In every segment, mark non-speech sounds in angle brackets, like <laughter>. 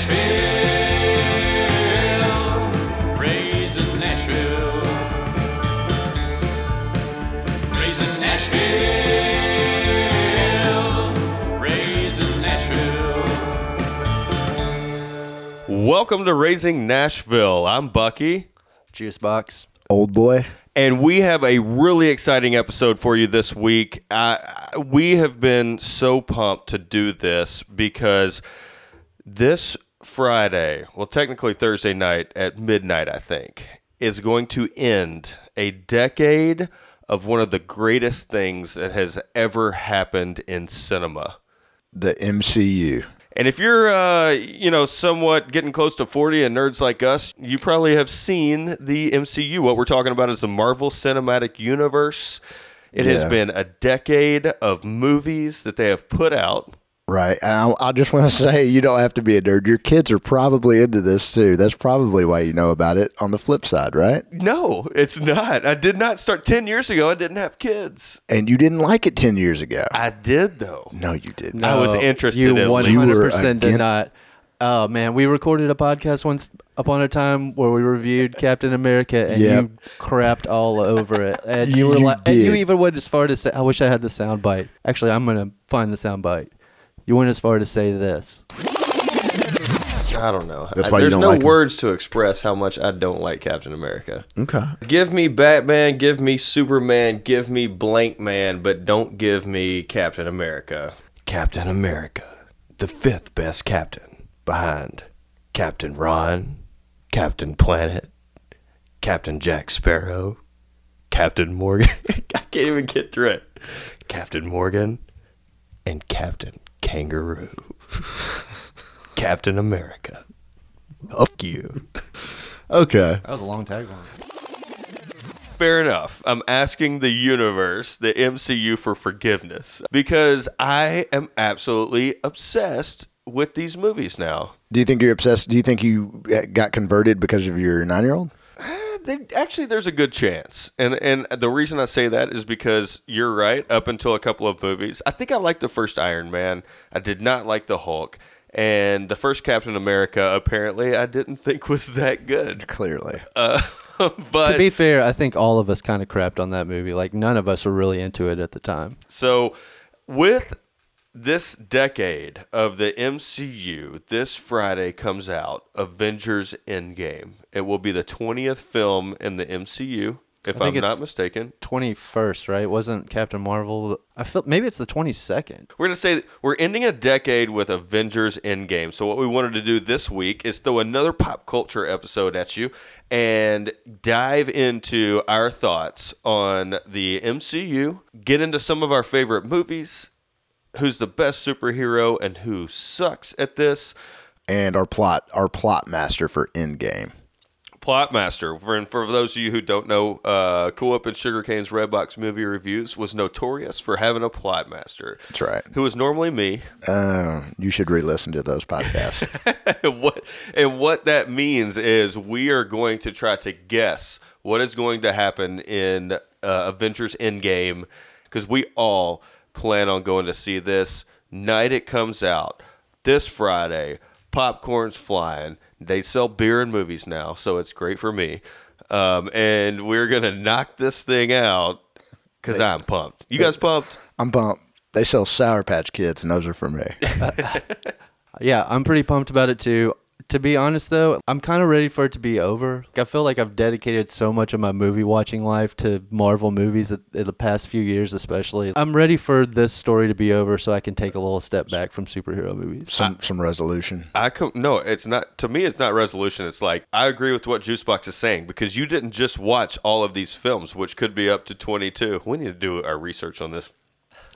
Nashville. Raising Nashville. Raising Nashville. Raising Nashville. Welcome to Raising Nashville. I'm Bucky, Juice box. Old boy. and we have a really exciting episode for you this week. Uh, we have been so pumped to do this because this Friday, well, technically Thursday night at midnight, I think, is going to end a decade of one of the greatest things that has ever happened in cinema. The MCU. And if you're, uh, you know, somewhat getting close to 40 and nerds like us, you probably have seen the MCU. What we're talking about is the Marvel Cinematic Universe. It has been a decade of movies that they have put out. Right. And I, I just want to <laughs> say, you don't have to be a nerd. Your kids are probably into this too. That's probably why you know about it on the flip side, right? No, it's not. I did not start 10 years ago. I didn't have kids. And you didn't like it 10 years ago. I did, though. no, you didn't. I was interested You in one least. You one hundred percent did again- not. Oh man, we recorded a podcast once upon a time where we reviewed Captain America, and Yep. you crapped all over it. And <laughs> you were You like, and you even went as far to say, "I wish I had the sound bite." Actually, I'm gonna find the sound bite. You went as far to say this. I don't know. That's I- why you There's don't no like him. words to express how much I don't like Captain America. Okay. Give me Batman, give me Superman, give me Blank Man, but don't give me Captain America. Captain America, the fifth best captain behind Captain Ron, Captain Planet, Captain Jack Sparrow, Captain Morgan. <laughs> I can't even get through it. Captain Morgan and Captain Kangaroo. Captain America. Fuck you. Okay. That was a long tagline. Fair enough. I'm asking the universe, the MCU, for forgiveness because I am absolutely obsessed with these movies now. Do you think you're obsessed? Do you think you uh, got converted because of your nine year old? They, actually, there's a good chance, and and the reason I say that is because you're right. Up until a couple of movies, I think I liked the first Iron Man. I did not like the Hulk, and the first Captain America. Apparently, I didn't <laughs> think was that good. Clearly. Uh, <laughs> but To be fair, I think all of us kind of crapped on that movie. Like none of us were really into it at the time. So, with this decade of the MCU, this Friday comes out Avengers Endgame. It will be the 20th film in the MCU, if I'm not mistaken. Twenty first, right? Wasn't Captain Marvel? I feel maybe it's the twenty second. We're going to say we're ending a decade with Avengers Endgame. So, what we wanted to do this week is throw another pop culture episode at you and dive into our thoughts on the MCU, get into some of our favorite movies, who's the best superhero, and who sucks at this. And our plot, our plot master for Endgame. Plotmaster. For, and for those of you who don't know, uh, Cool Up and Sugarcane's Redbox movie reviews was notorious for having a Plot Master. That's right. Who was normally me. Uh, you should re listen to those podcasts. and <laughs> what and what that means is we are going to try to guess what is going to happen in uh, Avengers Endgame because we all plan on going to see this night it comes out this Friday. Popcorn's flying. They sell beer in movies now, so it's great for me. Um, and we're gonna knock this thing out because I'm pumped. You guys pumped? I'm pumped. They sell Sour Patch Kids, and those are for me. <laughs> <laughs> Yeah, I'm pretty pumped about it too. To be honest though, I'm kind of ready for it to be over. I feel like I've dedicated so much of my movie watching life to Marvel movies in the past few years especially. I'm ready for this story to be over so I can take a little step back from superhero movies. Some some resolution. I com- no, it's not. To me, it's not resolution. It's like I agree with what Juicebox is saying because you didn't just watch all of these films, which could be up to twenty-two. We need to do our research on this.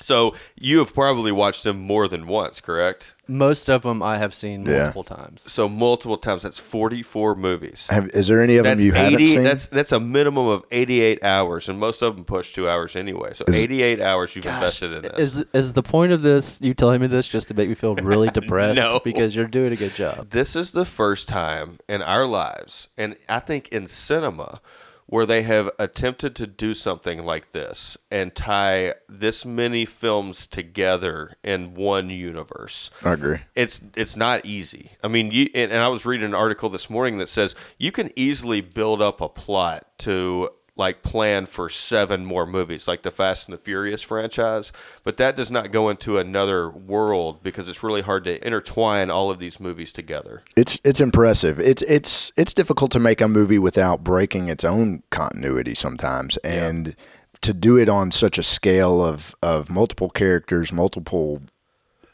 So you have probably watched them more than once, correct? Most of them I have seen Yeah. multiple times. So multiple times. That's forty-four movies. Have, is there any of them That's you haven't seen? That's that's a minimum of eighty-eight hours, and most of them push two hours anyway. So eighty-eight hours you've invested in this. Is is the point of this you telling me this just to make me feel really <laughs> depressed No. because you're doing a good job. this is the first time in our lives, and I think in cinema, where they have attempted to do something like this and tie this many films together in one universe. I agree. It's it's not easy. I mean, you and, and I was reading an article this morning that says you can easily build up a plot to like plan for seven more movies, like the Fast and the Furious franchise, but that does not go into another world because it's really hard to intertwine all of these movies together. It's it's impressive. It's it's it's difficult to make a movie without breaking its own continuity sometimes, and to do it on such a scale of of multiple characters, multiple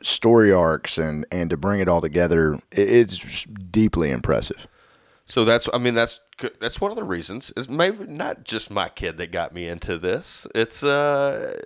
story arcs, and and to bring it all together, it's deeply impressive. So that's I mean that's that's one of the reasons. Is maybe not just my kid that got me into this. It's uh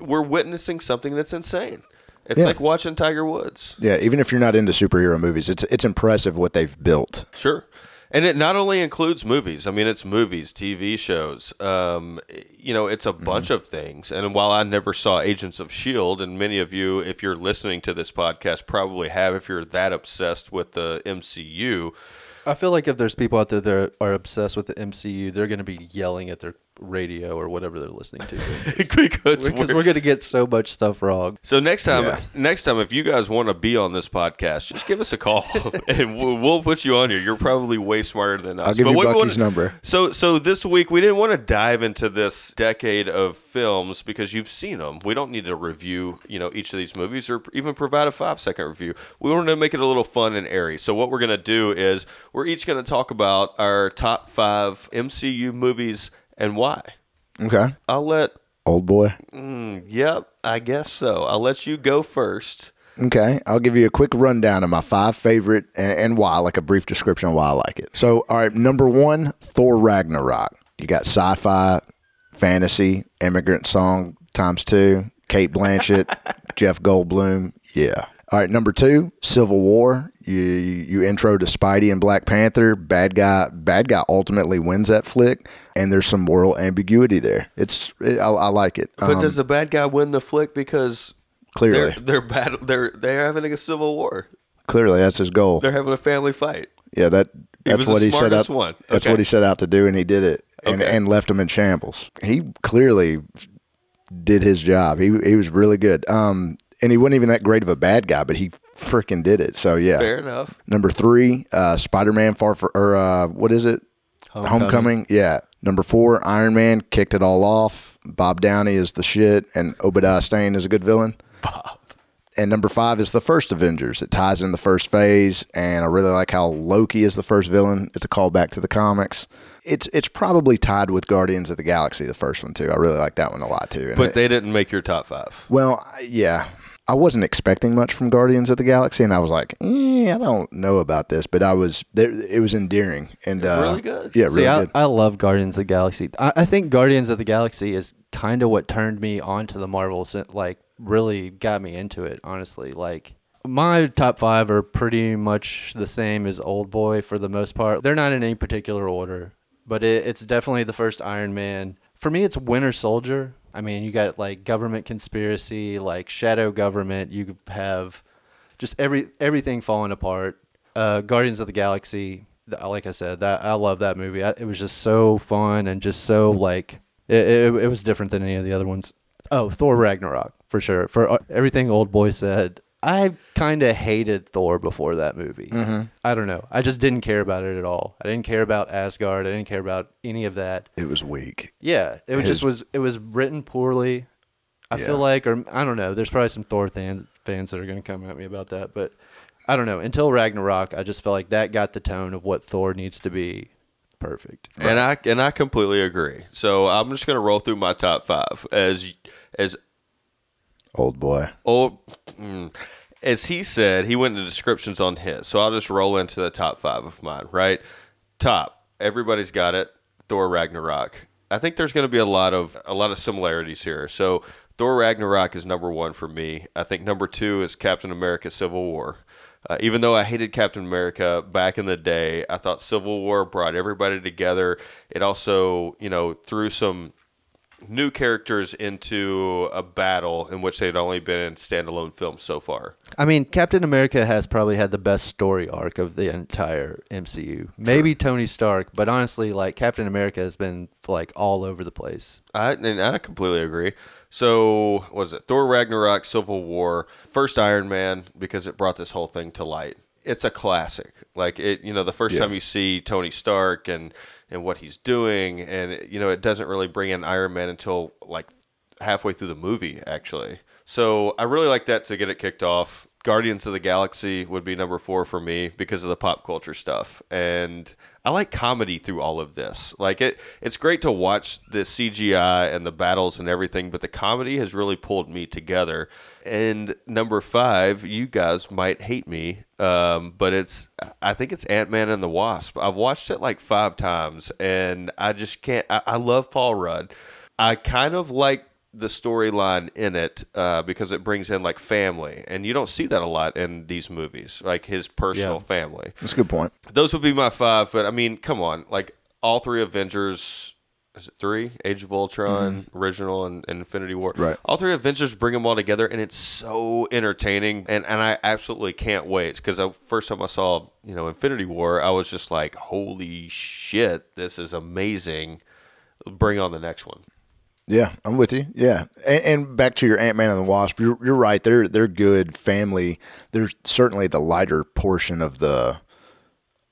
we're witnessing something that's insane. It's Yeah. like watching Tiger Woods. Yeah, even if you're not into superhero movies, it's it's impressive what they've built. Sure. And it not only includes movies. I mean, it's movies, TV shows. Um, you know, it's a bunch of things. And while I never saw Agents of Shield, and many of you, if you're listening to this podcast, probably have, if you're that obsessed with the MCU, I feel like if there's people out there that are obsessed with the MCU, they're going to be yelling at their radio or whatever they're listening to. <laughs> because we're- we're going to get so much stuff wrong. So next time, Yeah. next time, if you guys want to be on this podcast, just give us a call, <laughs> <laughs> and we'll, we'll put you on here. You're probably way smarter than us. I'll give But you Bucky's number. So, so this week we didn't want to dive into this decade of films because you've seen them. We don't need to review, you know, each of these movies or even provide a five second review. We wanted to make it a little fun and airy. So what we're gonna do is we're each gonna talk about our top five MCU movies and why. Okay, I'll let. old boy. Mm, yep, I guess so. I'll let you go first. Okay, I'll give you a quick rundown of my five favorite and, and why, like a brief description of why I like it. So, all right, number one, Thor Ragnarok. You got sci-fi, fantasy, immigrant song times two, Cate Blanchett, <laughs> Jeff Goldblum. Yeah. All right, number two, Civil War. You you intro to Spidey and Black Panther. Bad guy, bad guy ultimately wins that flick, and there's some moral ambiguity there. It's I, I like it. But Um, does the bad guy win the flick because clearly, they're they're bad they're they're having a civil war. clearly that's his goal. They're having a family fight. Yeah, that that's the what he set out. one. That's what he set out to do, and he did it, and, Okay. and left him in shambles. He clearly did his job. He he was really good. Um, and he wasn't even that great of a bad guy, but he freaking did it. So yeah. Fair enough. Number three, uh, Spider Man Far for or uh, what is it? Homecoming. Yeah. Number four, Iron Man kicked it all off. Bob Downey is the shit, and Obadiah Stane is a good villain. Bob. And number five is the first Avengers. It ties in the first phase, and I really like how Loki is the first villain. It's a callback to the comics. It's it's probably tied with Guardians of the Galaxy, the first one too. I really like that one a lot too. And But it- they didn't make your top five. well, yeah, I wasn't expecting much from Guardians of the Galaxy, and I was like, eh, I don't know about this, but I was there. It was endearing and uh, really good. Yeah, really See, I, good. I love Guardians of the Galaxy. I, I think Guardians of the Galaxy is kind of what turned me onto the Marvels. and, Like, really got me into it. Honestly, like my top five are pretty much the same as Old Boy for the most part. They're not in any particular order, but it, it's definitely the first Iron Man. For me, it's Winter Soldier. I mean, you got like government conspiracy, like shadow government. You have just every everything falling apart. Uh, Guardians of the Galaxy, like I said, that I love that movie. I, it was just so fun and just so like it, it, it was different than any of the other ones. Oh, Thor Ragnarok for sure. For uh, everything Old Boy said, I kind of hated Thor before that movie. Mm-hmm. I don't know. I just didn't care about it at all. I didn't care about Asgard. I didn't care about any of that. it was weak. Yeah, it was His- just was it was written poorly. I Yeah. feel like, or I don't know. There's probably some Thor fans fans that are going to come at me about that, but I don't know. Until Ragnarok, I just felt like that got the tone of what Thor needs to be. Perfect. And I and I completely agree. So I'm just gonna roll through my top five as as Old boy. old mm, as he said. He went into descriptions on his. So I'll just roll into the top five of mine. Right, top. Everybody's got it. Thor Ragnarok. I think there's going to be a lot of a lot of similarities here. So Thor Ragnarok is number one for me. I think number two is Captain America: Civil War. Uh, even though I hated Captain America back in the day, I thought Civil War brought everybody together. It also, you know, threw some new characters into a battle in which they'd only been in standalone films so far. I mean, Captain America has probably had the best story arc of the entire MCU. Maybe Tony Stark, but honestly, like Captain America has been like all over the place. I and I completely agree. So what was it Thor Ragnarok, Civil War, first Iron Man because it brought this whole thing to light. It's a classic. Like it, you know, the first Yeah. time you see Tony Stark and and what he's doing, and you know, it doesn't really bring in Iron Man until like halfway through the movie, actually. So I really like that to get it kicked off. Guardians of the Galaxy would be number four for me because of the pop culture stuff, and I like comedy through all of this. Like it, it's great to watch the CGI and the battles and everything, but the comedy has really pulled me together. And number five, you guys might hate me, um, but it's I think it's Ant Man and the Wasp. I've watched it like five times, and I just can't. I, I love Paul Rudd. I kind of like the storyline in it uh, because it brings in like family, and you don't see that a lot in these movies, like his personal Yeah. family. That's a good point. Those would be my five, but I mean, come on, like all three Avengers. Is it three? Age of Ultron, original, and, and Infinity War. Mm-hmm. Right. All three Avengers bring them all together, and it's so entertaining, and, and I absolutely can't wait. Because the first time I saw, you know, Infinity War, I was just like, "Holy shit, this is amazing!" Bring on the next one. Yeah, I'm with you. Yeah, and, and back to your Ant Man and the Wasp. You're, you're right. They're they're good family. They're certainly the lighter portion of the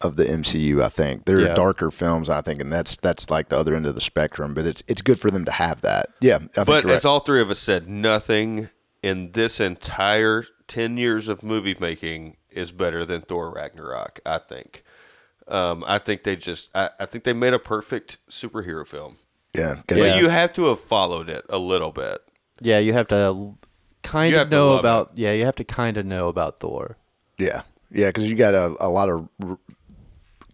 of the MCU. I think they're Yeah. darker films. I think, and that's that's like the other end of the spectrum. But it's it's good for them to have that. Yeah, I think But as right. all three of us said, nothing in this entire 10 years of movie making is better than Thor Ragnarok, I think. Um, I think they just, I, I think they made a perfect superhero film. Yeah, But Yeah. you have to have followed it a little bit. Yeah, you have to kind You of know love about. Yeah, you have to kind of know about Thor. Yeah, yeah, because you got a, a lot of r-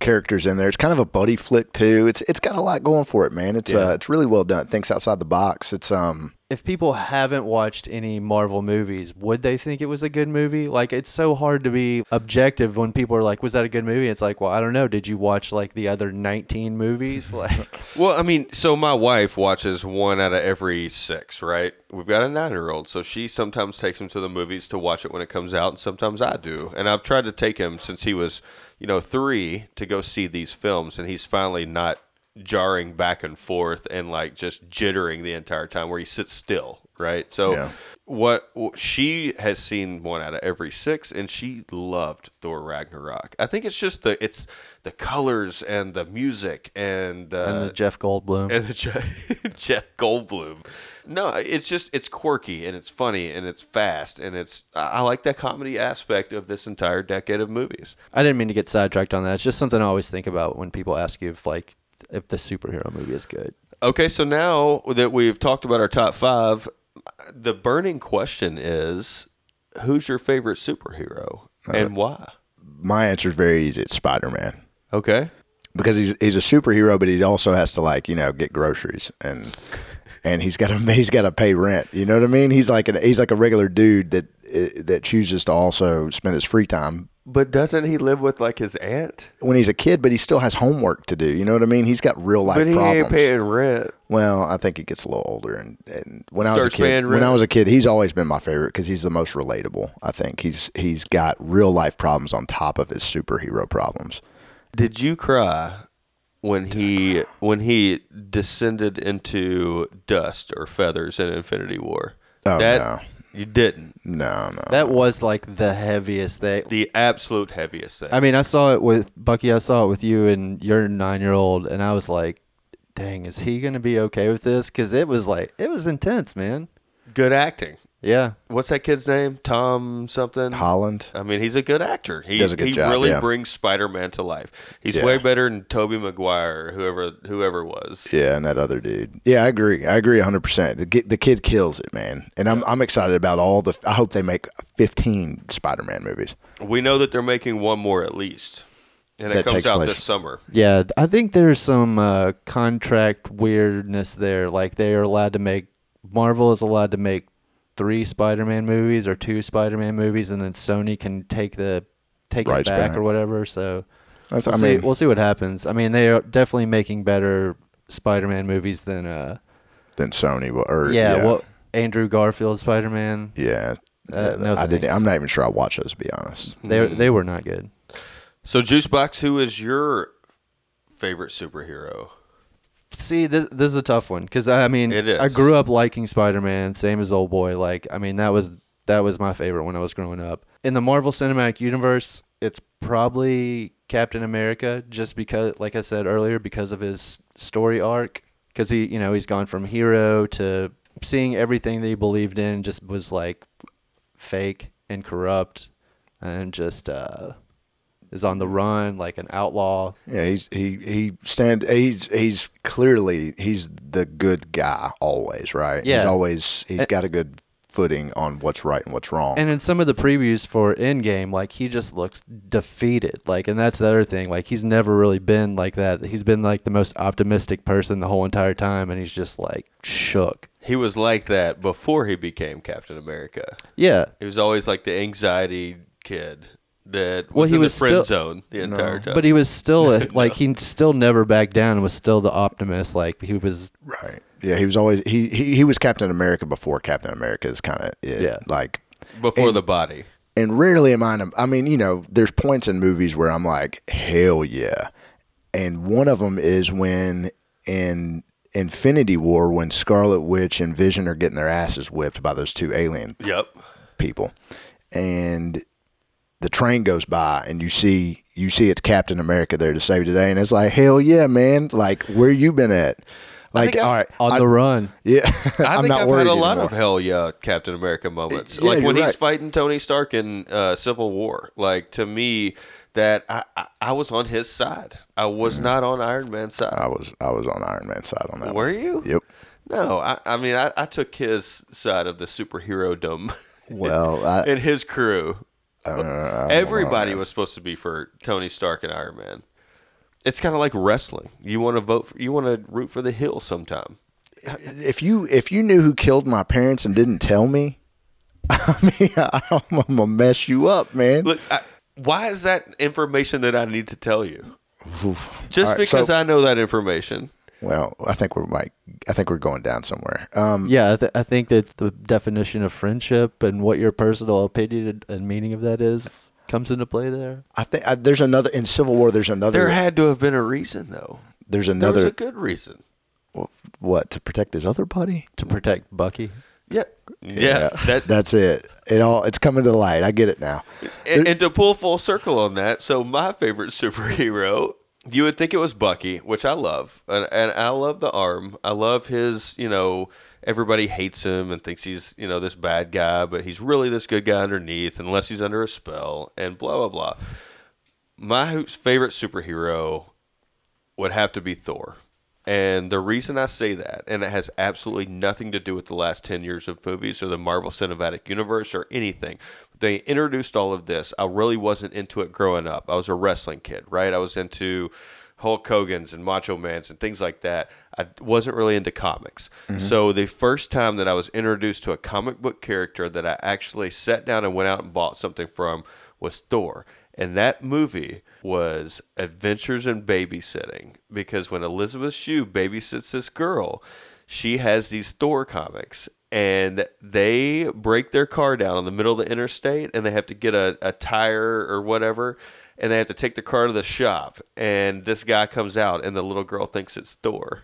characters in there. It's kind of a buddy flick too. It's it's got a lot going for it, man. It's Yeah. uh, it's really well done. It thinks outside the box. It's um, If people haven't watched any Marvel movies, would they think it was a good movie? Like, it's so hard to be objective when people are like, "Was that a good movie?" It's like, well, I don't know. Did you watch like the other 19 movies? <laughs> Like, <laughs> Well, I mean, so my wife watches one out of every six, right? We've got a nine year old, so she sometimes takes him to the movies to watch it when it comes out, and sometimes I do. And I've tried to take him since he was, you know, three to go see these films, and he's finally not jarring back and forth and like just jittering the entire time where he sits still, right? So Yeah. what she has seen one out of every six and she loved Thor Ragnarok. I think it's just the it's the colors and the music and uh, and the Jeff Goldblum. and the <laughs> Jeff, Jeff Goldblum. No, it's just it's quirky and it's funny and it's fast and it's I like that comedy aspect of this entire decade of movies. I didn't mean to get sidetracked on that. It's just something I always think about when people ask you if like if the superhero movie is good. Okay, so now that we've talked about our top five, the burning question is, who's your favorite superhero and why? my answer is very easy. It's Spider Man. Okay. because he's he's a superhero, but he also has to like you know get groceries and and he's got to <laughs> he's got to pay rent. You know what I mean? He's like an, he's like a regular dude that uh, that chooses to also spend his free time But doesn't he live with like his aunt? when he's a kid, but he still has homework to do. You know what I mean? He's got real life But he problems. ain't paying rent. Well, I think he gets a little older, and, and when I was a Starts paying kid, when I was a kid, he's always been my favorite because he's the most relatable. I think he's he's got real life problems on top of his superhero problems. Did you cry when he when he descended into dust or feathers in Infinity War? Oh, no. You didn't. No, no, That was like the heaviest thing. The absolute heaviest thing. I mean, I saw it with Bucky. I saw it with you and your nine-year-old, and I was like, "Dang, is he gonna be okay with this?" Because it was like it was intense, man. Good acting. Yeah, What's that kid's name? Tom something. Holland. I mean, he's a good actor. He Does a good he job, really yeah. brings Spider-Man to life. He's Yeah. way better than Tobey Maguire, whoever whoever was. Yeah, and that other dude. Yeah, I agree. I agree 100%. The, the kid kills it, man. And I'm, I'm excited about all the. I hope they make 15 Spider Man movies. We know that they're making one more at least, and it comes out place- this summer. yeah. I think there's some uh, contract weirdness there. Like they are allowed to make Marvel is allowed to make three Spider-Man movies or two Spider-Man movies, and then Sony can take the take Rights it back back. or whatever. So That's, we'll I see. mean, We'll see what happens. I mean, they are definitely making better Spider-Man movies than uh than Sony. wa- Or Yeah, yeah, well, Andrew Garfield Spider Man. yeah. Uh, no I didn't. I'm not even sure I watched those. To be honest, They they were not good. So, Juicebox, who is your favorite superhero? See, this, this is a tough one because I mean, It is. I grew up liking Spider Man, same as Old Boy. Like, I mean, that was that was my favorite when I was growing up. In the Marvel Cinematic Universe, it's probably Captain America, just because, like I said earlier, because of his story arc. Because he, you know, he's gone from hero to seeing everything that he believed in just was like fake and corrupt, and just uh, is on the run like an outlaw. yeah. He's he he stand. He's he's clearly he's the good guy always, right? Yeah. He's always he's got a good footing on what's right and what's wrong. And in some of the previews for Endgame, like he just looks defeated. Like, and that's the other thing. Like, he's never really been like that. He's been like the most optimistic person the whole entire time, and he's just like shook. He was like that before he became Captain America. Yeah, He was always like the anxiety kid that was Well, he in was the friend still- zone the entire time. but he was still <laughs> a, like he still never backed down and was still the optimist. Like he was. right. Yeah. He was always he he, he was Captain America before Captain America is kind of. Yeah. Like before and- the body. and rarely am I. I mean, you know, there's points in movies where I'm like, hell yeah, and one of them is when in Infinity War when Scarlet Witch and Vision are getting their asses whipped by those two alien Yep. people, and the train goes by and you see you see it's Captain America there to save the day, and it's like, hell yeah, man! Like, where you been at? Like, think I- all right, On I- the run, yeah, <laughs> I I'm think not I've worried had a lot anymore. of hell yeah Captain America moments. Yeah, like when you're he's fighting Tony Stark in uh, Civil War. Like to me, that I, I, I was on his side. I was Mm-hmm. not on Iron Man's side. I was I was on Iron Man's side on that. Were one. you? Yep. No, I, I mean I, I took his side of the superhero dome Well, I, <laughs> and his crew. Uh, Everybody was supposed to be for Tony Stark and Iron Man. It's kind of like wrestling. You want to vote. For, you want to root for the hill sometime. if you if you knew who killed my parents and didn't tell me, <laughs> I mean, I'm gonna mess you up, man. Look, I, why is that information that I need to tell you? Oof. Just right, because so- I know that information. Well, I think we're might. I think we're going down somewhere. Um, yeah, I, th- I think that's the definition of friendship and what your personal opinion and meaning of that is comes into play there. I think I, there's another in Civil War. There's another. There had to have been a reason, though. there's There was another. a good reason. what to protect his other buddy? To protect Bucky. Yeah, yeah. that that's it. It all it's coming to light. I get it now. and, and to pull full circle on that, so my favorite superhero, you would think it was Bucky, which I love, and, and I love the arm. I love his, you know, everybody hates him and thinks he's, you know, this bad guy, but he's really this good guy underneath, unless he's under a spell, and blah blah blah. My favorite superhero would have to be Thor. And the reason I say that, and it has absolutely nothing to do with the last 10 years of movies or the Marvel Cinematic Universe or anything. They introduced all of this. I really wasn't into it growing up. I was a wrestling kid, right? I was into Hulk Hogan's and Macho Man's and things like that. I wasn't really into comics. Mm-hmm. So the first time that I was introduced to a comic book character that I actually sat down and went out and bought something from was Thor. And that movie was Adventures in Babysitting because when Elizabeth Shue babysits this girl, she has these Thor comics and they break their car down in the middle of the interstate and they have to get a, a tire or whatever and they have to take the car to the shop and this guy comes out and the little girl thinks it's Thor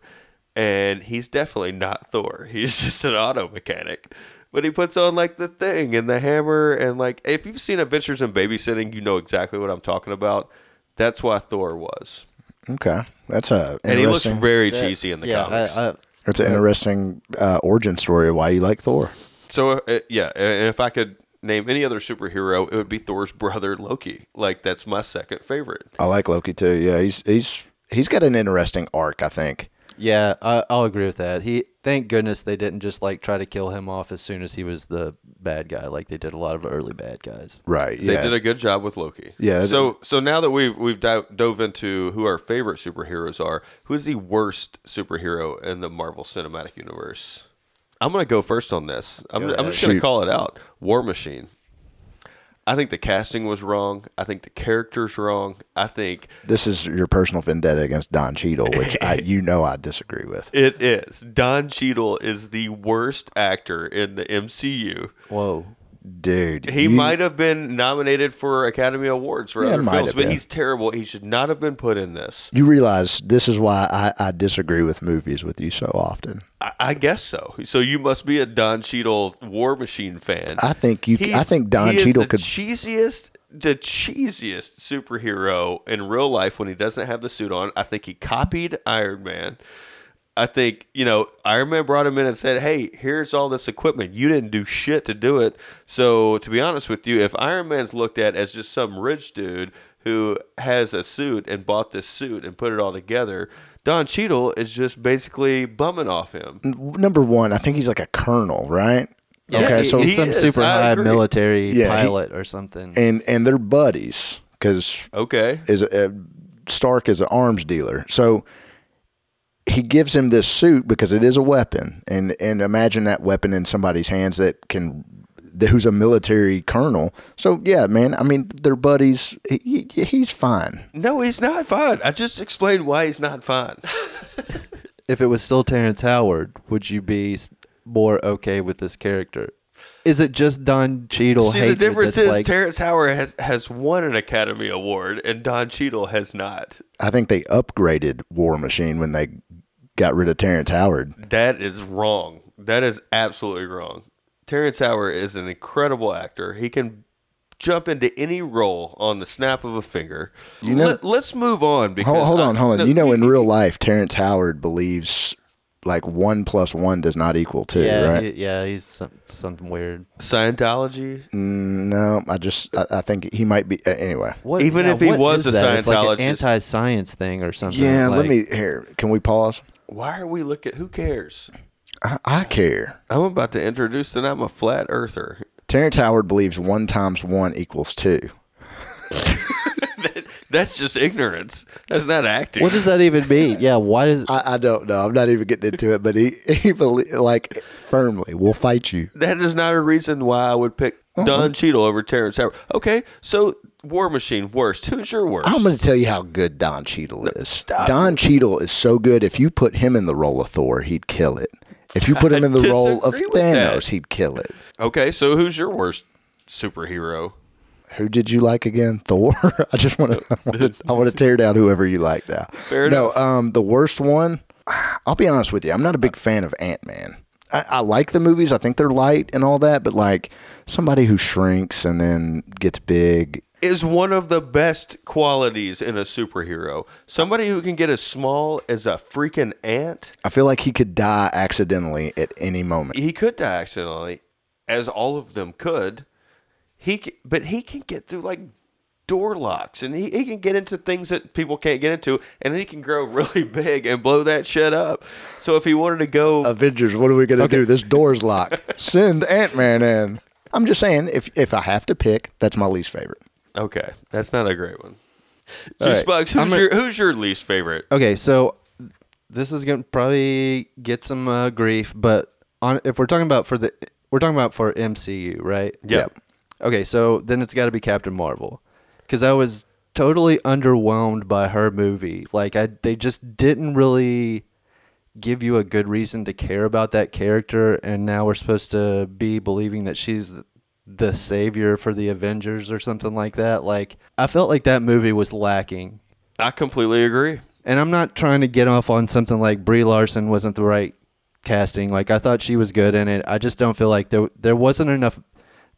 and he's definitely not Thor. <laughs> He's just an auto mechanic. But he puts on like the thing and the hammer and like if you've seen Adventures in Babysitting, you know exactly what I'm talking about. That's why Thor was. Okay, that's a And he looks interesting. very cheesy in the yeah, comics. I, I, that's an interesting uh, origin story of why you like Thor. so uh, yeah, and if I could name any other superhero, it would be Thor's brother Loki. Like that's my second favorite. I like Loki too. Yeah, he's he's he's got an interesting arc. I think. Yeah, I, I'll agree with that. He, thank goodness they didn't just like try to kill him off as soon as he was the bad guy, like they did a lot of early bad guys. Right. They Yeah. did a good job with Loki. Yeah, So so now that we've we've dove into who our favorite superheroes are, who is the worst superhero in the Marvel Cinematic Universe? I'm gonna go first on this. I'm, Go I'm just gonna Shoot. call it out. War Machine. I think the casting was wrong. I think the character's wrong. I think This is your personal vendetta against Don Cheadle, which I, <laughs> you know I disagree with. it is. Don Cheadle is the worst actor in the MCU. Whoa. Dude, He you- might have been nominated for Academy Awards for Yeah, other films, but he's terrible. He should not have been put in this. You realize this is why I, I disagree with movies with you so often. I, I guess so. So you must be a Don Cheadle War Machine fan. I think you. I think Don Cheadle the could. cheesiest, the cheesiest superhero in real life when he doesn't have the suit on. I think he copied Iron Man. I think you know Iron Man brought him in and said, "Hey, here's all this equipment. You didn't do shit to do it." So to be honest with you, if Iron Man's looked at as just some rich dude who has a suit and bought this suit and put it all together, Don Cheadle is just basically bumming off him. number one, I think he's like a colonel, right? Yeah, okay, he- so he's he some is, super I high agree. military Yeah, he- pilot or something. and and they're buddies because Okay, is uh, Stark is an arms dealer. So he gives him this suit because it is a weapon, and and imagine that weapon in somebody's hands that can, who's a military colonel. So yeah, man. I mean, they're buddies. He, he- he's fine. no, he's not fine. I just explained why he's not fine. <laughs> if it was still Terrence Howard, would you be more okay with this character? Is it just Don Cheadle? See, the difference is like, Terrence Howard has, has won an Academy Award and Don Cheadle has not. I think they upgraded War Machine when they got rid of Terrence Howard. That is wrong. That is absolutely wrong. Terrence Howard is an incredible actor. He can jump into any role on the snap of a finger. You know- Let, us move on because Hold, hold I- on, hold on. no, you know, in real life, Terrence Howard believes like one plus one does not equal two, yeah, right? he- yeah, he's some, something weird. Scientology. Mm, no, I just I, I think he might be. Uh, anyway, What, Even yeah, if he what was is a that? It's like Scientologist. an anti-science thing or something. yeah. let me here. Can we pause? Why are we looking? Who cares? I, I care. I'm about to introduce that I'm a flat earther. Terrence Howard believes one times one equals two. <laughs> That's just ignorance. That's not acting. What does that even mean? Yeah, why does? I, I don't know. I'm not even getting into it, but he <laughs> he believe like firmly, we'll fight you. that is not a reason why I would pick Uh-huh. Don Cheadle over Terrence Howard. Okay, so War Machine worst. Who's your worst? I'm going to tell you how good Don Cheadle is. stop. Don Cheadle is so good. If you put him in the role of Thor, he'd kill it. If you put him in the role of with that. Thanos, he'd kill it. okay, so who's your worst superhero? Who did you like again? <laughs> Thor. I just want to. I want to <laughs> tear down whoever you like now. Fair no, um, the worst one. I'll be honest with you. I'm not a big fan of Ant Man. I, I like the movies. I think they're light and all that, but like somebody who shrinks and then gets big. Is one of the best qualities in a superhero. Somebody who can get as small as a freaking ant. I feel like he could die accidentally at any moment. He could die accidentally, as all of them could. He, but he can get through like door locks, and he, he can get into things that people can't get into, and he can grow <laughs> really big and blow that shit up. So if he wanted to go, Avengers, what are we gonna do? This door's locked. <laughs> Send Ant Man in. I'm just saying, if if I have to pick, that's my least favorite. Okay, that's not a great one. Juice right, Bugs, who's your who's your least favorite? Okay, so this is gonna probably get some uh, grief, but on if we're talking about for the we're talking about for MCU, right? Yep. Okay, so then it's got to be Captain Marvel, because I was totally underwhelmed by her movie. Like I, they just didn't really give you a good reason to care about that character, and now we're supposed to be believing that she's the savior for the Avengers or something like that. Like I felt like that movie was lacking. I completely agree. And I'm not trying to get off on something like Brie Larson wasn't the right casting. Like I thought she was good in it. I just don't feel like there there wasn't enough.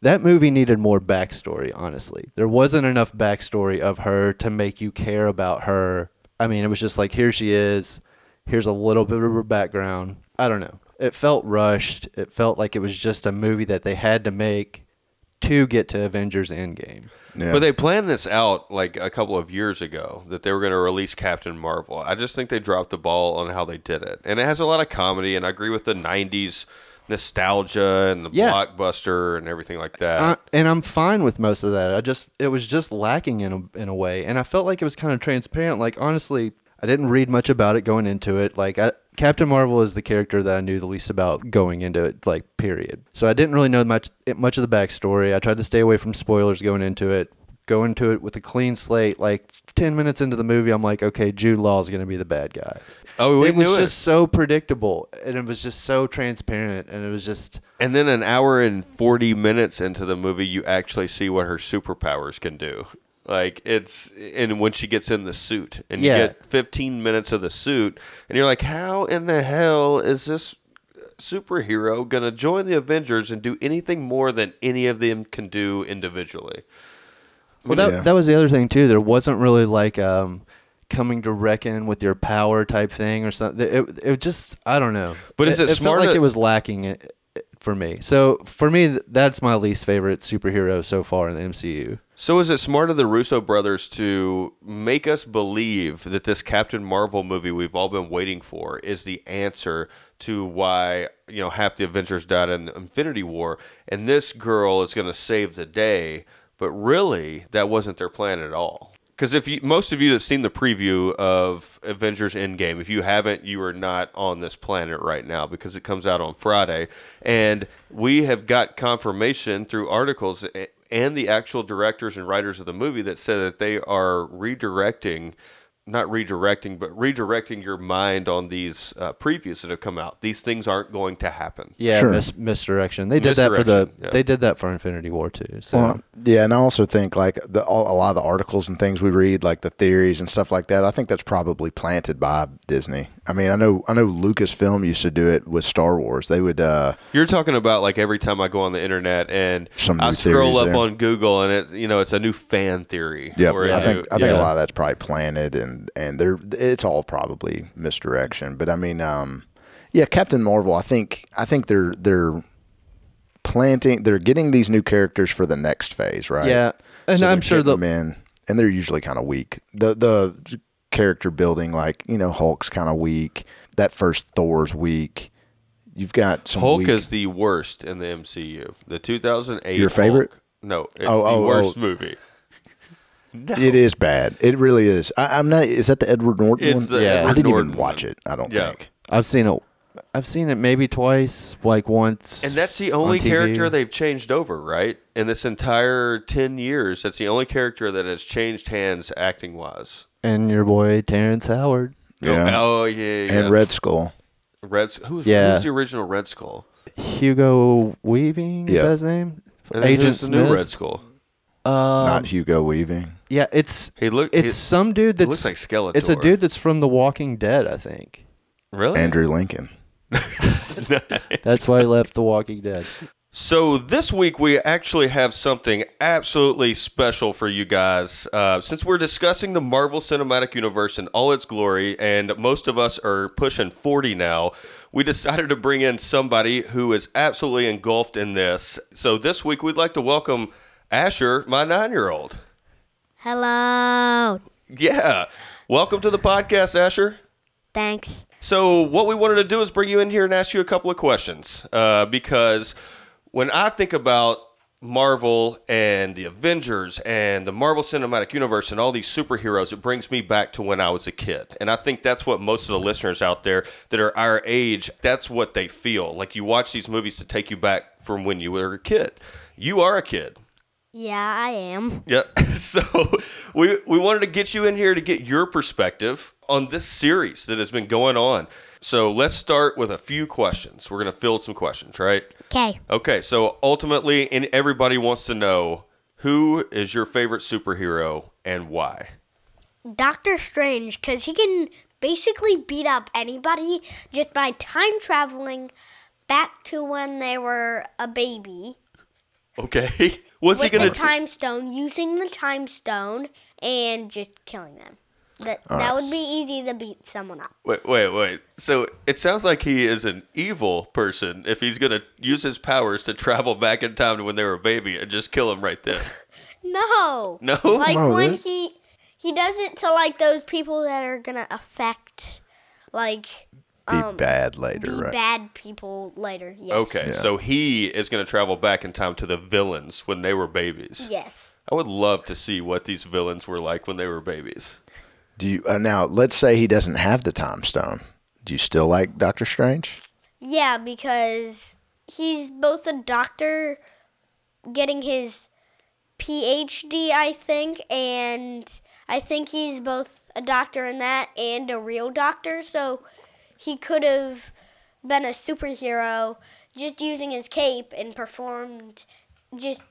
That movie needed more backstory. Honestly, there wasn't enough backstory of her to make you care about her. I mean, it was just like here she is. Here's a little bit of her background. I don't know. It felt rushed. It felt like it was just a movie that they had to make to get to Avengers Endgame. Yeah. But they planned this out like a couple of years ago that they were going to release Captain Marvel. I just think they dropped the ball on how they did it. And it has a lot of comedy, and I agree with the 90s nostalgia and the Yeah. blockbuster and everything like that. Uh, and I'm fine with most of that. I just it was just lacking in a, in a way, and I felt like it was kind of transparent. Like honestly, I didn't read much about it going into it. Like I, Captain Marvel is the character that I knew the least about going into it, like period. So I didn't really know much much of the backstory. I tried to stay away from spoilers going into it. Go into it with a clean slate. Like ten minutes into the movie, I'm like, okay, Jude Law is gonna be the bad guy. Oh, we it was knew just so predictable, and it was just so transparent, and it was just And then an hour and 40 minutes into the movie, you actually see what her superpowers can do. Like it's and when she gets in the suit and Yeah. you get 15 minutes of the suit and you're like how in the hell is this superhero going to join the Avengers and do anything more than any of them can do individually? Well, that, Yeah. that was the other thing too. There wasn't really like um, coming to reckon with your power type thing or something. It, it just I don't know. But is it it smart felt like to- it was lacking it, it- for me. So for me, that's my least favorite superhero so far in the MCU. So is it smart of the Russo brothers to make us believe that this Captain Marvel movie we've all been waiting for is the answer to why you know half the Avengers died in Infinity War, and this girl is going to save the day? But really, that wasn't their plan at all. Because if you, most of you have seen the preview of Avengers Endgame, if you haven't, you are not on this planet right now because it comes out on Friday, and we have got confirmation through articles and the actual directors and writers of the movie that said that they are redirecting not redirecting but redirecting your mind on these uh, previews that have come out these things aren't going to happen Yeah, Sure. mis- misdirection. They did that for the. Yeah. They did that for Infinity War too. So Well, yeah, and I also think like the, all, a lot of the articles and things we read, like the theories and stuff like that. I think that's probably planted by Disney. I mean, I know I know Lucasfilm used to do it with Star Wars. They would, uh, You're talking about like every time I go on the internet and Some I scroll up there. on Google and it's you know it's a new fan theory. yeah. where I you- think I think a lot of that's probably planted, and and they're it's all probably misdirection. But I mean, um, yeah, Captain Marvel. I think I think they're they're planting. They're getting these new characters for the next phase, right? Yeah, and So I'm sure getting the them in, and they're usually kind of weak. The the character building, like you know, Hulk's kind of weak. That first Thor's weak. You've got some Hulk weak- is the worst in the MCU. The 2008 Your favorite? Hulk- no, it's Oh, the oh, worst oh. movie. It is bad. It really is. I, I'm not. Is that the Edward Norton It's one? the Yeah. I didn't Norton even watch one. it. I don't Yeah. think. I've seen it. I've seen it maybe twice, like once. And that's the on only TV. character they've changed over, right? In this entire 10 years, that's the only character that has changed hands acting wise. And your boy Terrence Howard, oh, Yeah. Oh, yeah, yeah. And Red Skull. Red Who's, Yeah. who's the original Red Skull? Hugo Weaving. Is Yeah. that his name? And then Agent who's the Smith. new Red Skull? Um, not Hugo Weaving. yeah, it's He look. it's he- some dude that's looks like Skeletor. It's a dude that's from The Walking Dead, I think. really? Andrew Lincoln. <laughs> That's why he left The Walking Dead. So this week we actually have something absolutely special for you guys. Uh, since we're discussing the Marvel Cinematic Universe in all its glory, and most of us are pushing 40 now, we decided to bring in somebody who is absolutely engulfed in this. So this week we'd like to welcome Asher, my nine-year-old. Hello. Yeah, welcome to the podcast, Asher. Thanks. So what we wanted to do is bring you in here and ask you a couple of questions uh, because when I think about Marvel and the Avengers and the Marvel Cinematic Universe and all these superheroes, it brings me back to when I was a kid. And I think that's what most of the listeners out there that are our age, that's what they feel. Like you watch these movies to take you back from when you were a kid. You are a kid. Yeah, I am. Yeah. <laughs> So we we wanted to get you in here to get your perspective on this series that has been going on. So let's start with a few questions. We're gonna field some questions, right? Okay. Okay. So ultimately, and everybody wants to know who is your favorite superhero and why. Doctor Strange, because he can basically beat up anybody just by time traveling back to when they were a baby Okay. <laughs> What's he gonna? Do? The time stone, using the time stone, and just killing them. That, that would be easy to beat someone up. Wait, wait, wait. So it sounds like he is an evil person if he's gonna use his powers to travel back in time to when they were a baby and just kill him right then. <laughs> No. No. Like No, when this- he he does it to like those people that are gonna affect like Be um, bad later, be right? bad people later. Yes. Okay, Yeah. so he is going to travel back in time to the villains when they were babies. Yes. I would love to see what these villains were like when they were babies. Do you uh, now? Let's say he doesn't have the time stone. Do you still like Doctor Strange? Yeah, because he's both a doctor getting his PhD, I think, and I think he's both a doctor in that and a real doctor, so he could have been a superhero just using his cape and performed just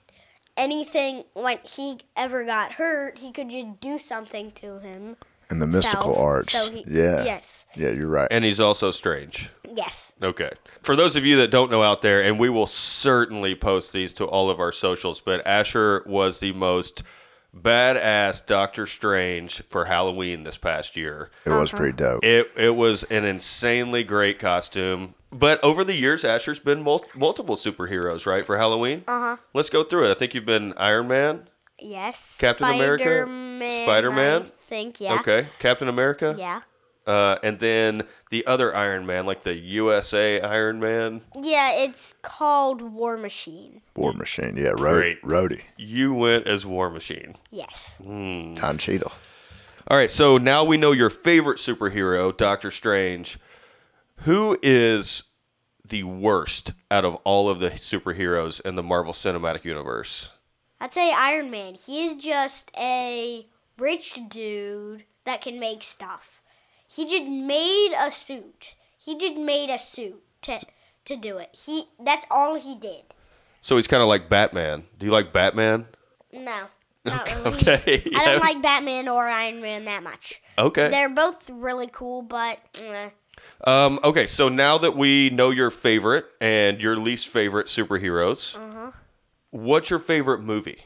anything when he ever got hurt, he could just do something to him. And the mystical self, arts. So he, yeah. Yes. Yeah, you're right. And he's also strange. Yes. Okay. For those of you that don't know out there, and we will certainly post these to all of our socials, but Asher was the most badass Doctor Strange for Halloween this past year. it was pretty dope. It it was an insanely great costume. But over the years, Asher's been mul- multiple superheroes, right, for Halloween? Uh huh. Let's go through it. I think you've been Iron Man. Yes. Captain America? Spider-Man, Spider-Man? I think yeah. Okay. Captain America. Yeah. Uh, and then the other Iron Man, like the USA Iron Man. Yeah, it's called War Machine. War Machine. Yeah, Ro- Great. Rhodey. You went as War Machine. Yes. Don Cheadle. All right, so now we know your favorite superhero, Doctor Strange. Who is the worst out of all of the superheroes in the Marvel Cinematic Universe? I'd say Iron Man. He is just a rich dude that can make stuff. He just made a suit. He just made a suit to to do it. He that's all he did. So he's kind of like Batman. Do you like Batman? No. Not really. <laughs> Okay. I yes. don't like Batman or Iron Man that much. Okay. They're both really cool, but eh. Um, okay, so now that we know your favorite and your least favorite superheroes, what's your favorite movie?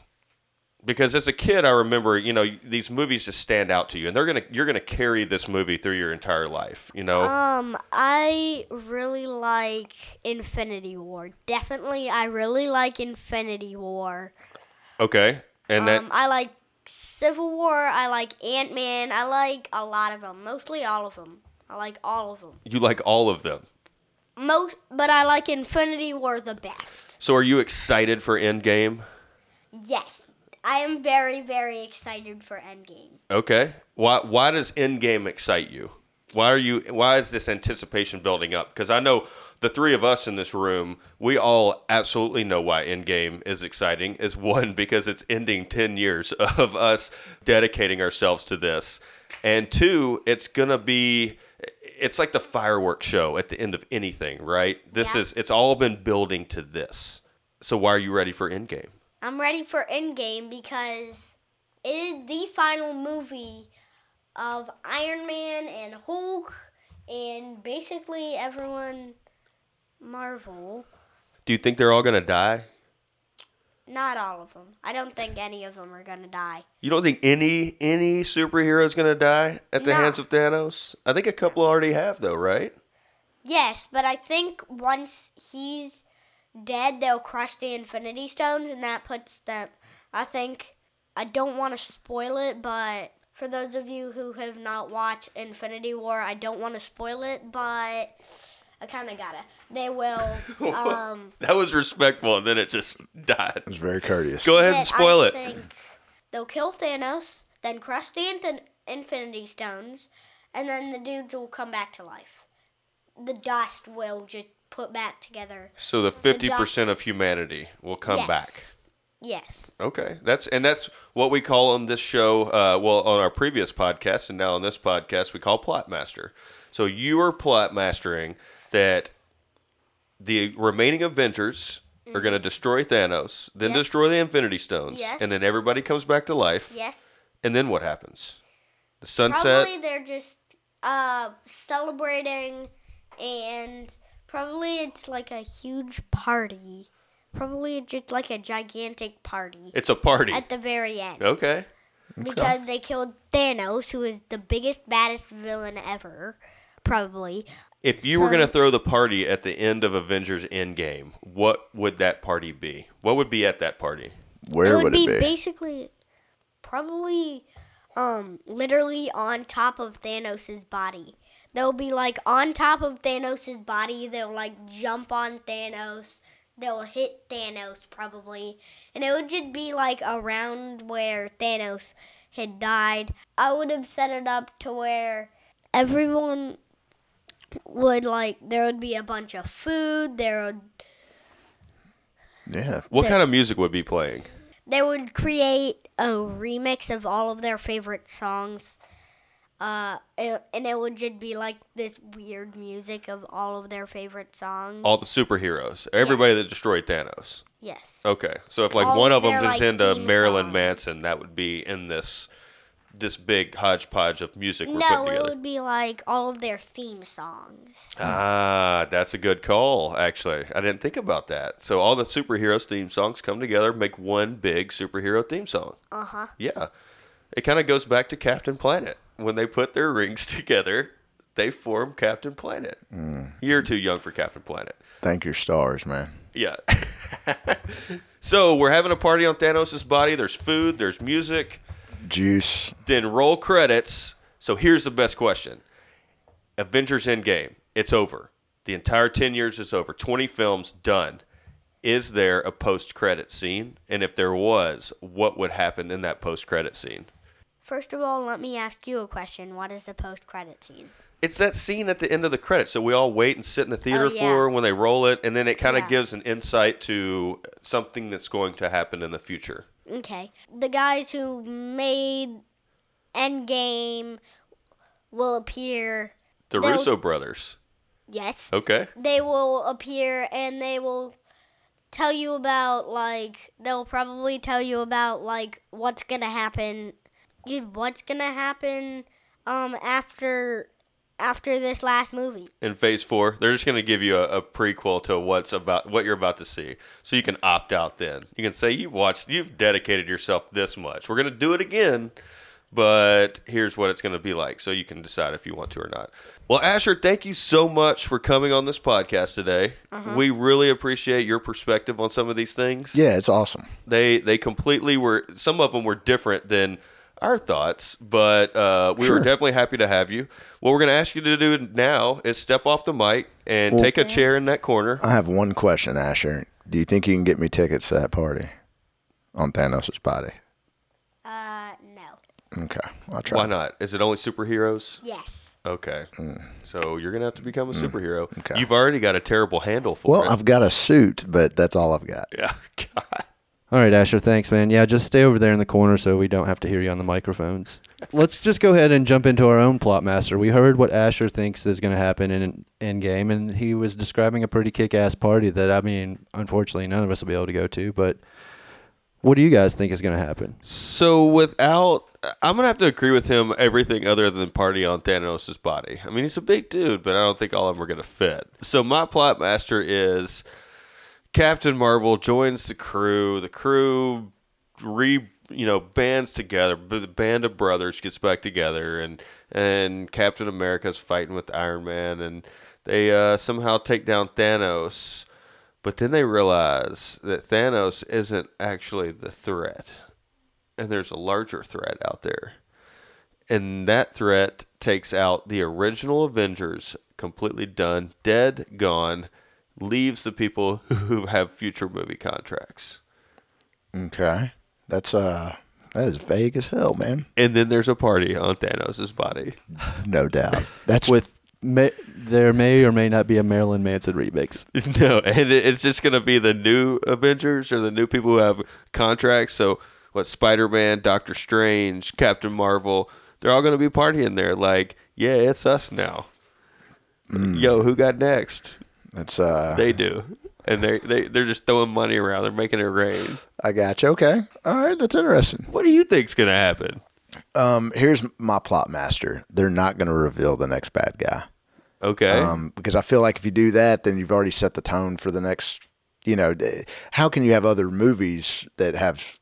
Because as a kid, I remember, you know, these movies just stand out to you, and they're gonna you're gonna carry this movie through your entire life. You know, Um, I really like Infinity War. Definitely, I really like Infinity War. okay, and Um, that I like Civil War. I like Ant Man. I like a lot of them. Mostly all of them. I like all of them. you like all of them. Most, but I like Infinity War the best. So, are you excited for Endgame? Yes, I am very, very excited for Endgame. Okay, why why does Endgame excite you? Why are you? Why is this anticipation building up? Because I know the three of us in this room, we all absolutely know why Endgame is exciting. Is one <laughs> because it's ending ten years <laughs> of us dedicating ourselves to this, and two, it's gonna be. It's like the fireworks show at the end of anything, right? This Yeah. is. It's all been building to this. So why are you ready for Endgame? I'm ready for Endgame because it is the final movie of Iron Man and Hulk and basically everyone Marvel. Do you think they're all gonna die? Not all of them. I don't think any of them are gonna die. You don't think any any superhero is gonna die at the No. hands of Thanos? I think a couple already have, though, right? Yes, but I think once he's dead, they'll crush the Infinity Stones, and that puts them. I think I don't want to spoil it, but for those of you who have not watched Infinity War, I don't want to spoil it, but I kind of gotta. They will. <laughs> Um, That was respectful, and then it just died. It was very courteous. Go ahead and spoil I it. Think they'll kill Thanos, then crush the infin- Infinity Stones, and then the dudes will come back to life. The dust will just put back together. So the fifty percent of humanity will come Yes. back. Yes. Okay, that's and that's what we call on this show. Uh, well, on our previous podcast, and now on this podcast, we call plot master. So you are plot mastering that the remaining Avengers are going to destroy Thanos, then Mm-hmm. Yes. destroy the Infinity Stones, Yes. and then everybody comes back to life. Yes. And then what happens? The sunset. Probably they're just uh, celebrating, and probably it's like a huge party. Probably just like a gigantic party It's a party. at the very end. Okay. because they killed Thanos, who is the biggest, baddest villain ever, probably. If you were going to throw the party at the end of Avengers Endgame, what would that party be? What would be at that party? Where it would, would be, it be? basically, probably, um, literally on top of Thanos's body. They'll be like on top of Thanos's body. They'll like jump on Thanos. They'll hit Thanos probably, and it would just be like around where Thanos had died. I would have set it up to where everyone would like there would be a bunch of food. There would Yeah. What The- kind of music would be playing? they would create a remix of all of their favorite songs. Uh, and and it would just be like this weird music of all of their favorite songs. All the superheroes, everybody Yes. that destroyed Thanos. yes. Okay, so if like All one of them just like, into Marilyn songs. Manson, that would be in this this big hodgepodge of music we're No, it would be like all of their theme songs. Ah, that's a good call. Actually, I didn't think about that. So all the superheroes theme songs come together, make one big superhero theme song. Uh huh. Yeah, it kind of goes back to Captain Planet when they put their rings <laughs> together. They form Captain Planet. Mm. You're too young for Captain Planet. Thank your stars, man. Yeah. <laughs> so we're having a party on Thanos' body. There's food. There's music. Juice. Then roll credits. So here's the best question Avengers Endgame. It's over. The entire 10 years is over. 20 films done. Is there a post credit scene? And if there was, what would happen in that post credit scene? First of all, let me ask you a question. What is the post-credit scene? It's that scene at the end of the credits. So we all wait and sit in the oh, theater Oh, yeah. for when they roll it, and then it kind of Yeah. gives an insight to something that's going to happen in the future. Okay. The guys who made Endgame will appear. The They'll- Russo brothers. Yes. Okay. They will appear and they will tell you about like they'll probably tell you about like what's gonna happen dude, what's gonna happen um after after this last movie. in phase four they're just going to give you a, a prequel to what's about what you're about to see. So you can opt out then. You can say you've watched you've dedicated yourself this much. We're going to do it again but here's what it's going to be like. So you can decide if you want to or not. Well asher thank you so much for coming on this podcast today. We really appreciate your perspective on some of these things. Yeah, it's awesome. they they completely were some of them were different than our thoughts but uh, we were definitely happy to have you what we're going to ask you to do now is step off the mic and Well- take a chair in that corner I have one question, Asher. Do you think you can get me tickets to that party on Thanos' body? Uh no. Okay, I'll try. why not is it only superheroes Yes. okay so you're going to have to become a superhero Mm. okay. you've already got a terrible handle for Well, it Well, I've got a suit, but that's all I've got. yeah <laughs> God. All right, Asher, thanks, man. Yeah, just stay over there in the corner so we don't have to hear you on the microphones. Let's just go ahead and jump into our own plot master. We heard what Asher thinks is going to happen in Endgame, and he was describing a pretty kick-ass party that, I mean, unfortunately, none of us will be able to go to. But what do you guys think is going to happen? So without, I'm gonna have to agree with him. Everything other than party on Thanos' body. I mean, he's a big dude, but I don't think all of them are gonna fit. So my plot master is Captain Marvel joins the crew. The crew re you know bands together. The band of brothers gets back together, and and Captain America's fighting with Iron Man, and they uh, somehow take down Thanos. But then they realize that Thanos isn't actually the threat and there's a larger threat out there. And that threat takes out the original Avengers, completely done, dead, gone, leaves the people <laughs> who have future movie contracts. Okay, that's uh, that is vague as hell, man. And then there's a party on Thanos' body. No doubt. <laughs> That's With may, there may or may not be a Marilyn Manson remix. <laughs> no, and it- it's just going to be the new Avengers or the new people who have contracts. So, what, Spider Man, Doctor Strange, Captain Marvel, they're all going to be partying there. Like, yeah, it's us now. Yo, who got next? That's uh. They do. And they they they're just throwing money around. They're making it rain. I got you. Okay, all right, that's interesting. What do you think's gonna happen? Um, here's my plot master. They're not going to reveal the next bad guy. Okay. um, because I feel like if you do that, then you've already set the tone for the next. You know, how can you have other movies that have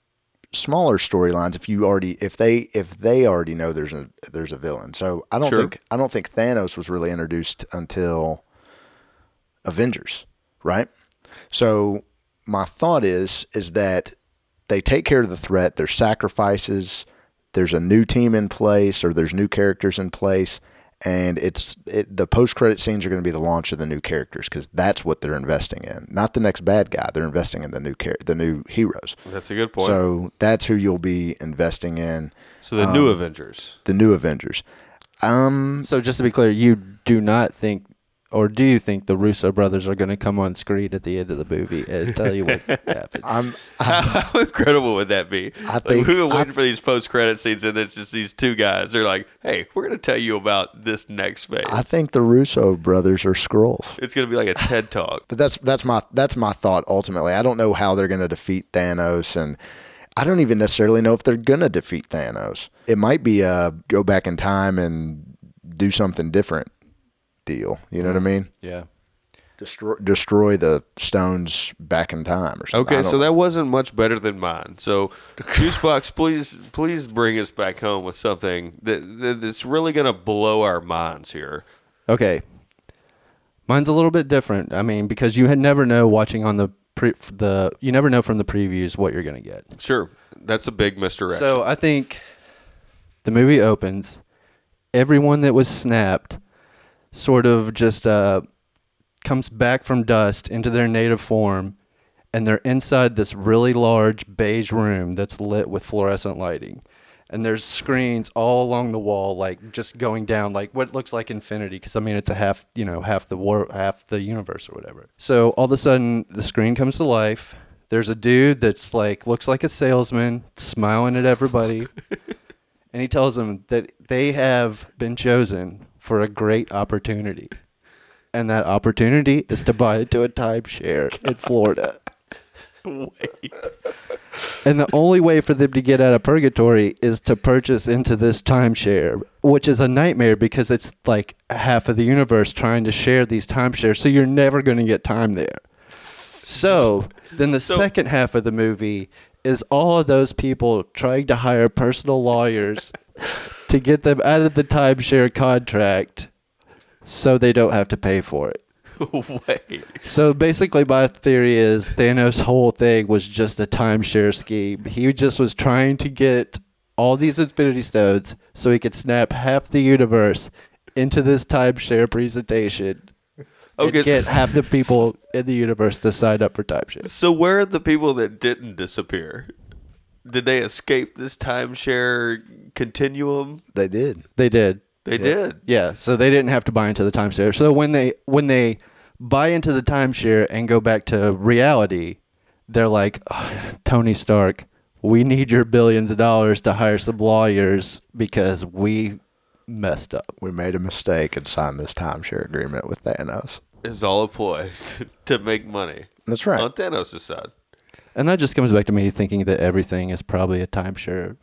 smaller storylines if you already if they if they already know there's a there's a villain? So I don't Sure. think I don't think Thanos was really introduced until Avengers, right? So my thought is is that they take care of the threat. There's sacrifices. There's a new team in place, or there's new characters in place, and it's it, the post credit scenes are going to be the launch of the new characters because that's what they're investing in, not the next bad guy. They're investing in the new char- the new heroes. That's a good point. So, So that's who you'll be investing in, So the new Avengers. the new Avengers. Um, So just to be clear, you do not think or do you think the Russo brothers are going to come on screen at the end of the movie and tell you what <laughs> happens? I'm How incredible would that be? I Like, think- we were I- waiting for these post-credit scenes, and there's just these two guys. They're like, "Hey, we're going to tell you about this next phase." I think the Russo brothers are scrolls. it's going to be like a TED talk. <laughs> But that's that's my that's my thought ultimately. I don't know how they're going to defeat Thanos and I don't even necessarily know if they're going to defeat Thanos. It might be a go back in time and do something different deal. You know what I mm. mean? yeah. Destroy destroy the stones back in time or something. Okay, so know. that wasn't much better than mine. So, <laughs> Juicebox, please, please bring us back home with something that, that that's really going to blow our minds here. Okay. Mine's a little bit different. I mean, because you had never know watching on the pre- the you never know from the previews what you're going to get. Sure, that's a big misdirection. So I think the movie opens. Everyone that was snapped sort of just uh, comes back from dust into their native form, and they're inside this really large beige room that's lit with fluorescent lighting. And there's screens all along the wall, like just going down, like what looks like infinity. Because I mean, it's a half, you know, half the war, half the universe or whatever. So all of a sudden, the screen comes to life. There's a dude that's like looks like a salesman, smiling at everybody <laughs> and he tells them that they have been chosen for a great opportunity. And that opportunity is to buy into a timeshare in Florida. wait, And the only way for them to get out of purgatory is to purchase into this timeshare, which is a nightmare because it's like half of the universe trying to share these timeshares. So you're never going to get time there. So then the So- second half of the movie is all of those people trying to hire personal lawyers to get them out of the timeshare contract so they don't have to pay for it. <laughs> wait. So basically, my theory is Thanos' whole thing was just a timeshare scheme. He just was trying to get all these Infinity Stones so he could snap half the universe into this timeshare presentation. Okay, And get half the <laughs> people in the universe to sign up for timeshare. So where are the people that didn't disappear? Did they escape this timeshare continuum? they did. They did. They did. Yeah, so they didn't have to buy into the timeshare. So when they when they buy into the timeshare and go back to reality, they're like, "Ugh, Tony Stark, we need your billions of dollars to hire some lawyers because we messed up. We made a mistake and signed this timeshare agreement with Thanos. It's all a ploy <laughs> to make money. That's right. On Thanos' side. And that just comes back to me thinking that everything is probably a timeshare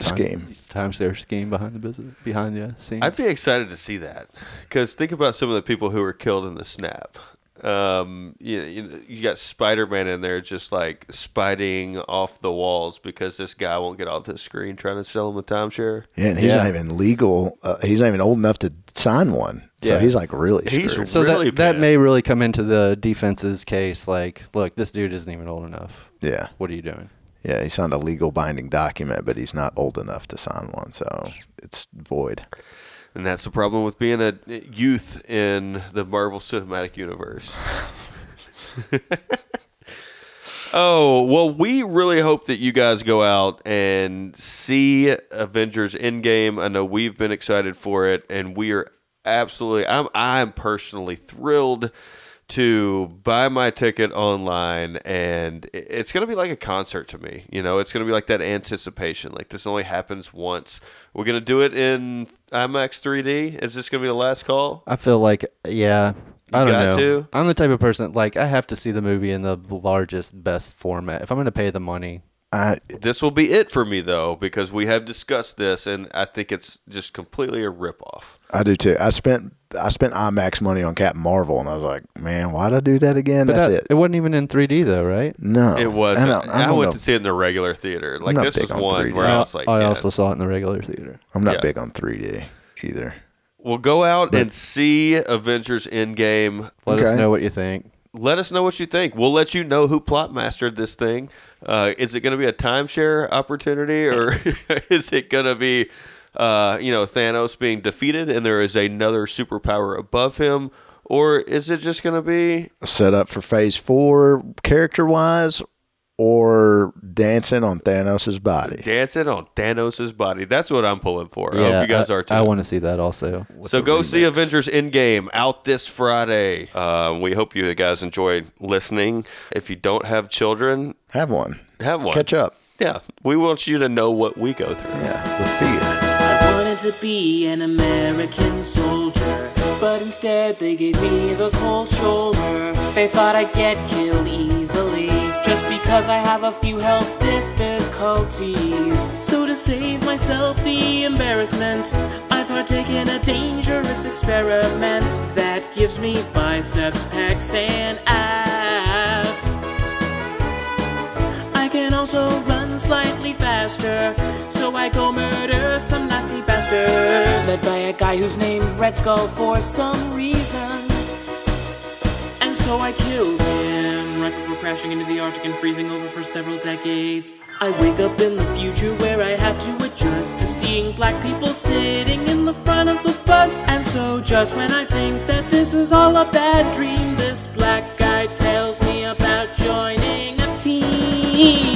Scheme. timeshare scheme behind the business, behind the scenes. I'd be excited to see that because think about some of the people who were killed in the snap. Um, you, you, you got Spider Man in there just like spiting off the walls because this guy won't get off the screen trying to sell him a timeshare. Yeah, and he's Yeah. not even legal. Uh, he's not even old enough to sign one. So Yeah. he's like really He's screwed. so really that that may pissed. really come into the defense's case. Like, look, this dude isn't even old enough. yeah. What are you doing? Yeah, he signed a legal binding document, but he's not old enough to sign one, so it's void. And that's the problem with being a youth in the Marvel Cinematic Universe. <laughs> oh, well, we really hope that you guys go out and see Avengers Endgame. I know we've been excited for it, and we are absolutely, I'm, I'm personally thrilled to buy my ticket online and it's going to be like a concert to me you know it's going to be like that anticipation like this only happens once we're going to do it in imax 3d is this going to be the last call I feel like, yeah, I don't know. to? I'm the type of person like I have to see the movie in the largest, best format. If I'm gonna pay the money, I, this will be it for me though because we have discussed this and i think it's just completely a ripoff I do too. I spent I spent IMAX money on Captain Marvel, and I was like, man, why'd I do that again? but That's that, it. wasn't even in 3D though, right? No, it was I, i, don't- I went know. to see it in the regular theater like this big was on one 3D. where i was like I yeah. also saw it in the regular theater. I'm not Yeah. big on 3D either. well go out and see avengers endgame Let us know what you think. let us know what you think. We'll let you know who plot mastered this thing. Uh, is it going to be a timeshare opportunity, or <laughs> is it going to be, uh, you know, Thanos being defeated and there is another superpower above him, or is it just going to be? Set up for Phase Four, character wise, or dancing on Thanos' body? Dancing on Thanos' body. That's what I'm pulling for. I hope you guys I, are too. I want to see that also. So go see Avengers Endgame out this Friday. Um, we hope you guys enjoyed listening. If you don't have children, Have one. have one. Catch up. Yeah, we want you to know what we go through. Yeah, with fear. I wanted to be an American soldier, but instead they gave me the cold shoulder. They thought I'd get killed easily, just because I have a few health difficulties. So to save myself the embarrassment, I partake in a dangerous experiment that gives me biceps, pecs, and abs. I can also run slightly faster, so I go murder some Nazi led by a guy who's named Red Skull for some reason. And so I killed him right before crashing into the Arctic and freezing over for several decades. I wake up in the future where I have to adjust to seeing black people sitting in the front of the bus. And so just when I think that this is all a bad dream, this black guy tells me about joining a team.